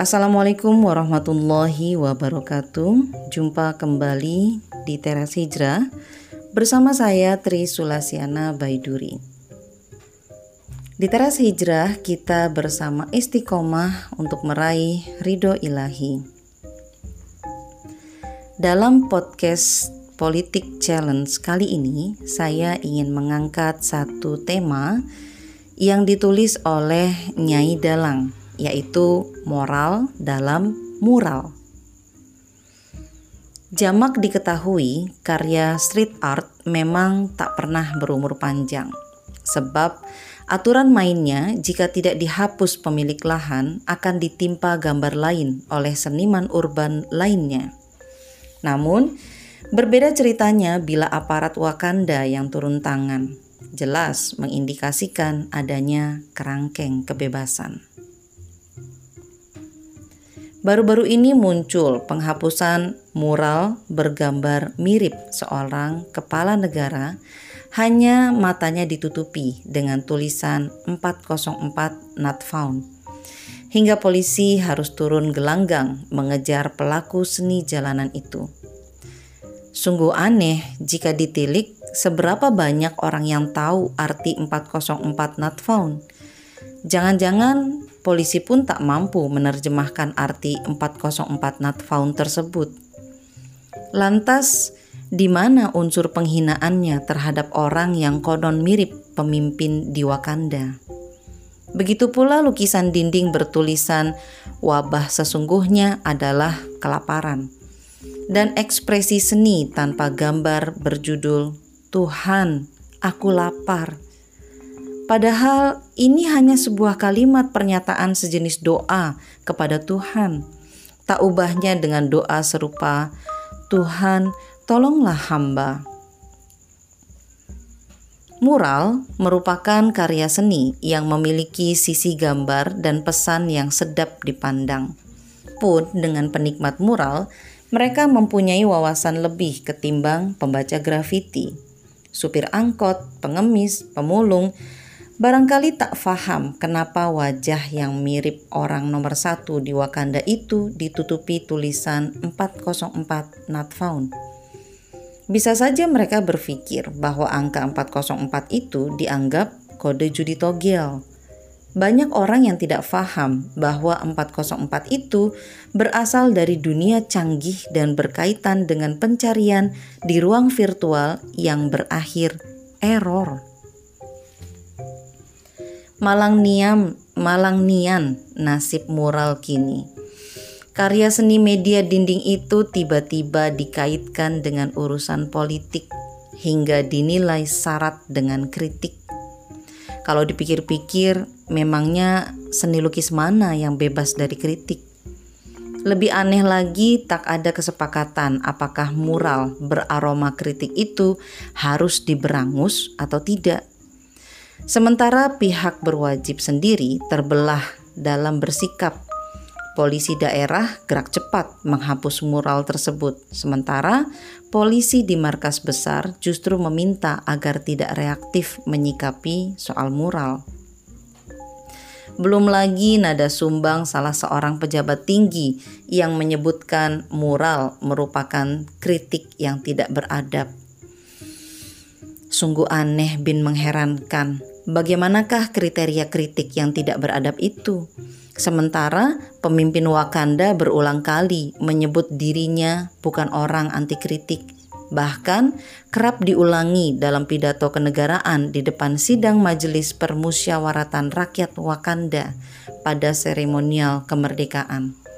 Assalamualaikum warahmatullahi wabarakatuh. Jumpa kembali di Teras Hijrah bersama saya Tri Sulasiana Baiduri. Di Teras Hijrah kita bersama istiqomah untuk meraih ridho ilahi. Dalam podcast Politik Challenge kali ini, saya ingin mengangkat satu tema yang ditulis oleh Nyai Dalang yaitu moral dalam mural. Jamak diketahui karya street art memang tak pernah berumur panjang. Sebab aturan mainnya jika tidak dihapus pemilik lahan akan ditimpa gambar lain oleh seniman urban lainnya. Namun, berbeda ceritanya bila aparat Wakanda yang turun tangan. Jelas mengindikasikan adanya kerangkeng kebebasan. Baru-baru ini muncul penghapusan mural bergambar mirip seorang kepala negara hanya matanya ditutupi dengan tulisan 404 not found. Hingga polisi harus turun gelanggang mengejar pelaku seni jalanan itu. Sungguh aneh jika ditilik seberapa banyak orang yang tahu arti 404 not found. Jangan-jangan polisi pun tak mampu menerjemahkan arti 404 not found tersebut. Lantas, di mana unsur penghinaannya terhadap orang yang konon mirip pemimpin di Wakanda? Begitu pula lukisan dinding bertulisan wabah sesungguhnya adalah kelaparan dan ekspresi seni tanpa gambar berjudul Tuhan, aku lapar Padahal ini hanya sebuah kalimat pernyataan sejenis doa kepada Tuhan. Tak ubahnya dengan doa serupa, Tuhan tolonglah hamba. Mural merupakan karya seni yang memiliki sisi gambar dan pesan yang sedap dipandang. Pun dengan penikmat mural, mereka mempunyai wawasan lebih ketimbang pembaca grafiti. Supir angkot, pengemis, pemulung, Barangkali tak faham kenapa wajah yang mirip orang nomor satu di Wakanda itu ditutupi tulisan 404 not found. Bisa saja mereka berpikir bahwa angka 404 itu dianggap kode judi togel. Banyak orang yang tidak faham bahwa 404 itu berasal dari dunia canggih dan berkaitan dengan pencarian di ruang virtual yang berakhir error. Malang Niam, Malang Nian, nasib mural kini. Karya seni media dinding itu tiba-tiba dikaitkan dengan urusan politik hingga dinilai syarat dengan kritik. Kalau dipikir-pikir, memangnya seni lukis mana yang bebas dari kritik? Lebih aneh lagi, tak ada kesepakatan apakah mural beraroma kritik itu harus diberangus atau tidak. Sementara pihak berwajib sendiri terbelah dalam bersikap. Polisi daerah gerak cepat menghapus mural tersebut, sementara polisi di markas besar justru meminta agar tidak reaktif menyikapi soal mural. Belum lagi nada sumbang salah seorang pejabat tinggi yang menyebutkan mural merupakan kritik yang tidak beradab. Sungguh aneh bin mengherankan Bagaimanakah kriteria kritik yang tidak beradab itu? Sementara pemimpin Wakanda berulang kali menyebut dirinya bukan orang anti kritik, bahkan kerap diulangi dalam pidato kenegaraan di depan sidang Majelis Permusyawaratan Rakyat Wakanda pada seremonial kemerdekaan.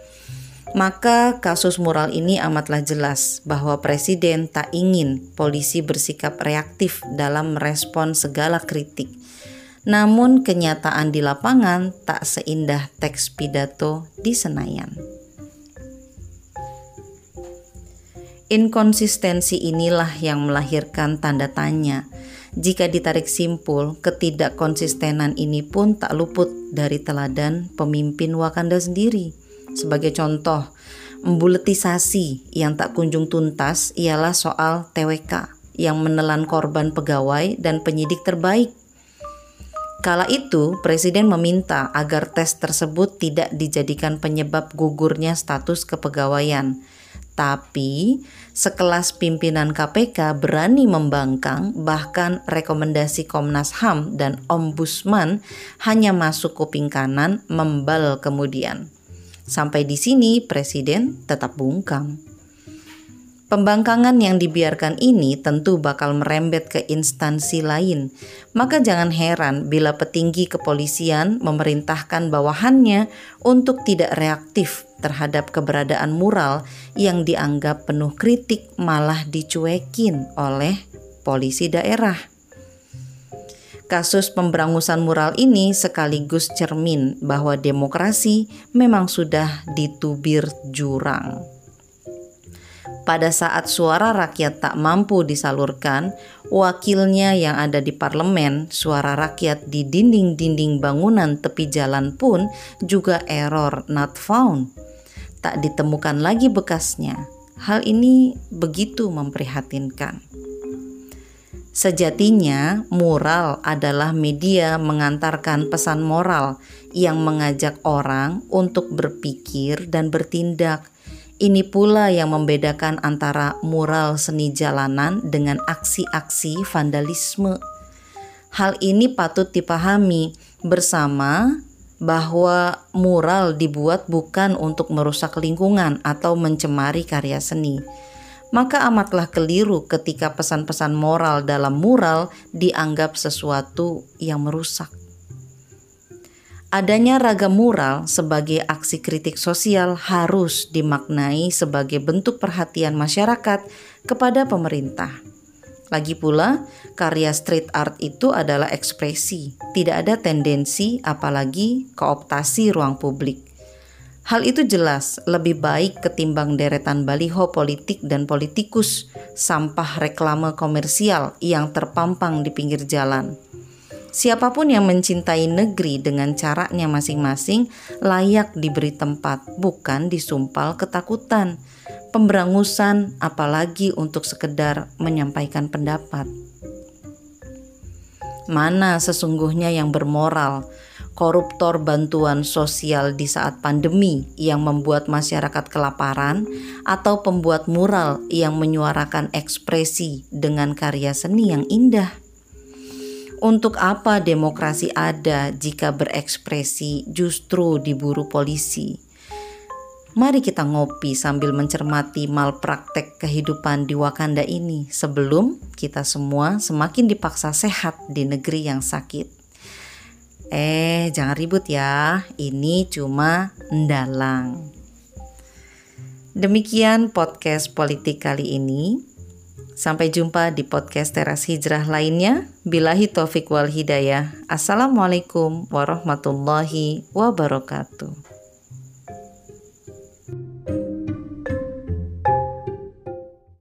Maka kasus mural ini amatlah jelas bahwa presiden tak ingin polisi bersikap reaktif dalam merespon segala kritik namun kenyataan di lapangan tak seindah teks pidato di Senayan. Inkonsistensi inilah yang melahirkan tanda tanya. Jika ditarik simpul, ketidakkonsistenan ini pun tak luput dari teladan pemimpin Wakanda sendiri. Sebagai contoh, embuletisasi yang tak kunjung tuntas ialah soal TWK yang menelan korban pegawai dan penyidik terbaik Kala itu, Presiden meminta agar tes tersebut tidak dijadikan penyebab gugurnya status kepegawaian. Tapi, sekelas pimpinan KPK berani membangkang, bahkan rekomendasi Komnas HAM dan Ombudsman hanya masuk kuping kanan, membal kemudian. Sampai di sini, Presiden tetap bungkam. Pembangkangan yang dibiarkan ini tentu bakal merembet ke instansi lain. Maka jangan heran bila petinggi kepolisian memerintahkan bawahannya untuk tidak reaktif terhadap keberadaan mural yang dianggap penuh kritik malah dicuekin oleh polisi daerah. Kasus pemberangusan mural ini sekaligus cermin bahwa demokrasi memang sudah ditubir jurang. Pada saat suara rakyat tak mampu disalurkan, wakilnya yang ada di parlemen, suara rakyat di dinding-dinding bangunan tepi jalan pun juga error not found. Tak ditemukan lagi bekasnya. Hal ini begitu memprihatinkan. Sejatinya, mural adalah media mengantarkan pesan moral yang mengajak orang untuk berpikir dan bertindak ini pula yang membedakan antara mural seni jalanan dengan aksi-aksi vandalisme. Hal ini patut dipahami bersama bahwa mural dibuat bukan untuk merusak lingkungan atau mencemari karya seni. Maka amatlah keliru ketika pesan-pesan moral dalam mural dianggap sesuatu yang merusak. Adanya ragam mural sebagai aksi kritik sosial harus dimaknai sebagai bentuk perhatian masyarakat kepada pemerintah. Lagi pula, karya street art itu adalah ekspresi, tidak ada tendensi apalagi kooptasi ruang publik. Hal itu jelas lebih baik ketimbang deretan baliho politik dan politikus, sampah reklame komersial yang terpampang di pinggir jalan. Siapa pun yang mencintai negeri dengan caranya masing-masing layak diberi tempat, bukan disumpal ketakutan, pemberangusan, apalagi untuk sekedar menyampaikan pendapat. Mana sesungguhnya yang bermoral, koruptor bantuan sosial di saat pandemi yang membuat masyarakat kelaparan, atau pembuat mural yang menyuarakan ekspresi dengan karya seni yang indah? Untuk apa demokrasi ada jika berekspresi justru diburu polisi? Mari kita ngopi sambil mencermati malpraktek kehidupan di Wakanda ini sebelum kita semua semakin dipaksa sehat di negeri yang sakit. Eh, jangan ribut ya. Ini cuma ndalang. Demikian podcast politik kali ini. Sampai jumpa di podcast Teras Hijrah lainnya. Bilahi taufik wal hidayah. Assalamualaikum warahmatullahi wabarakatuh.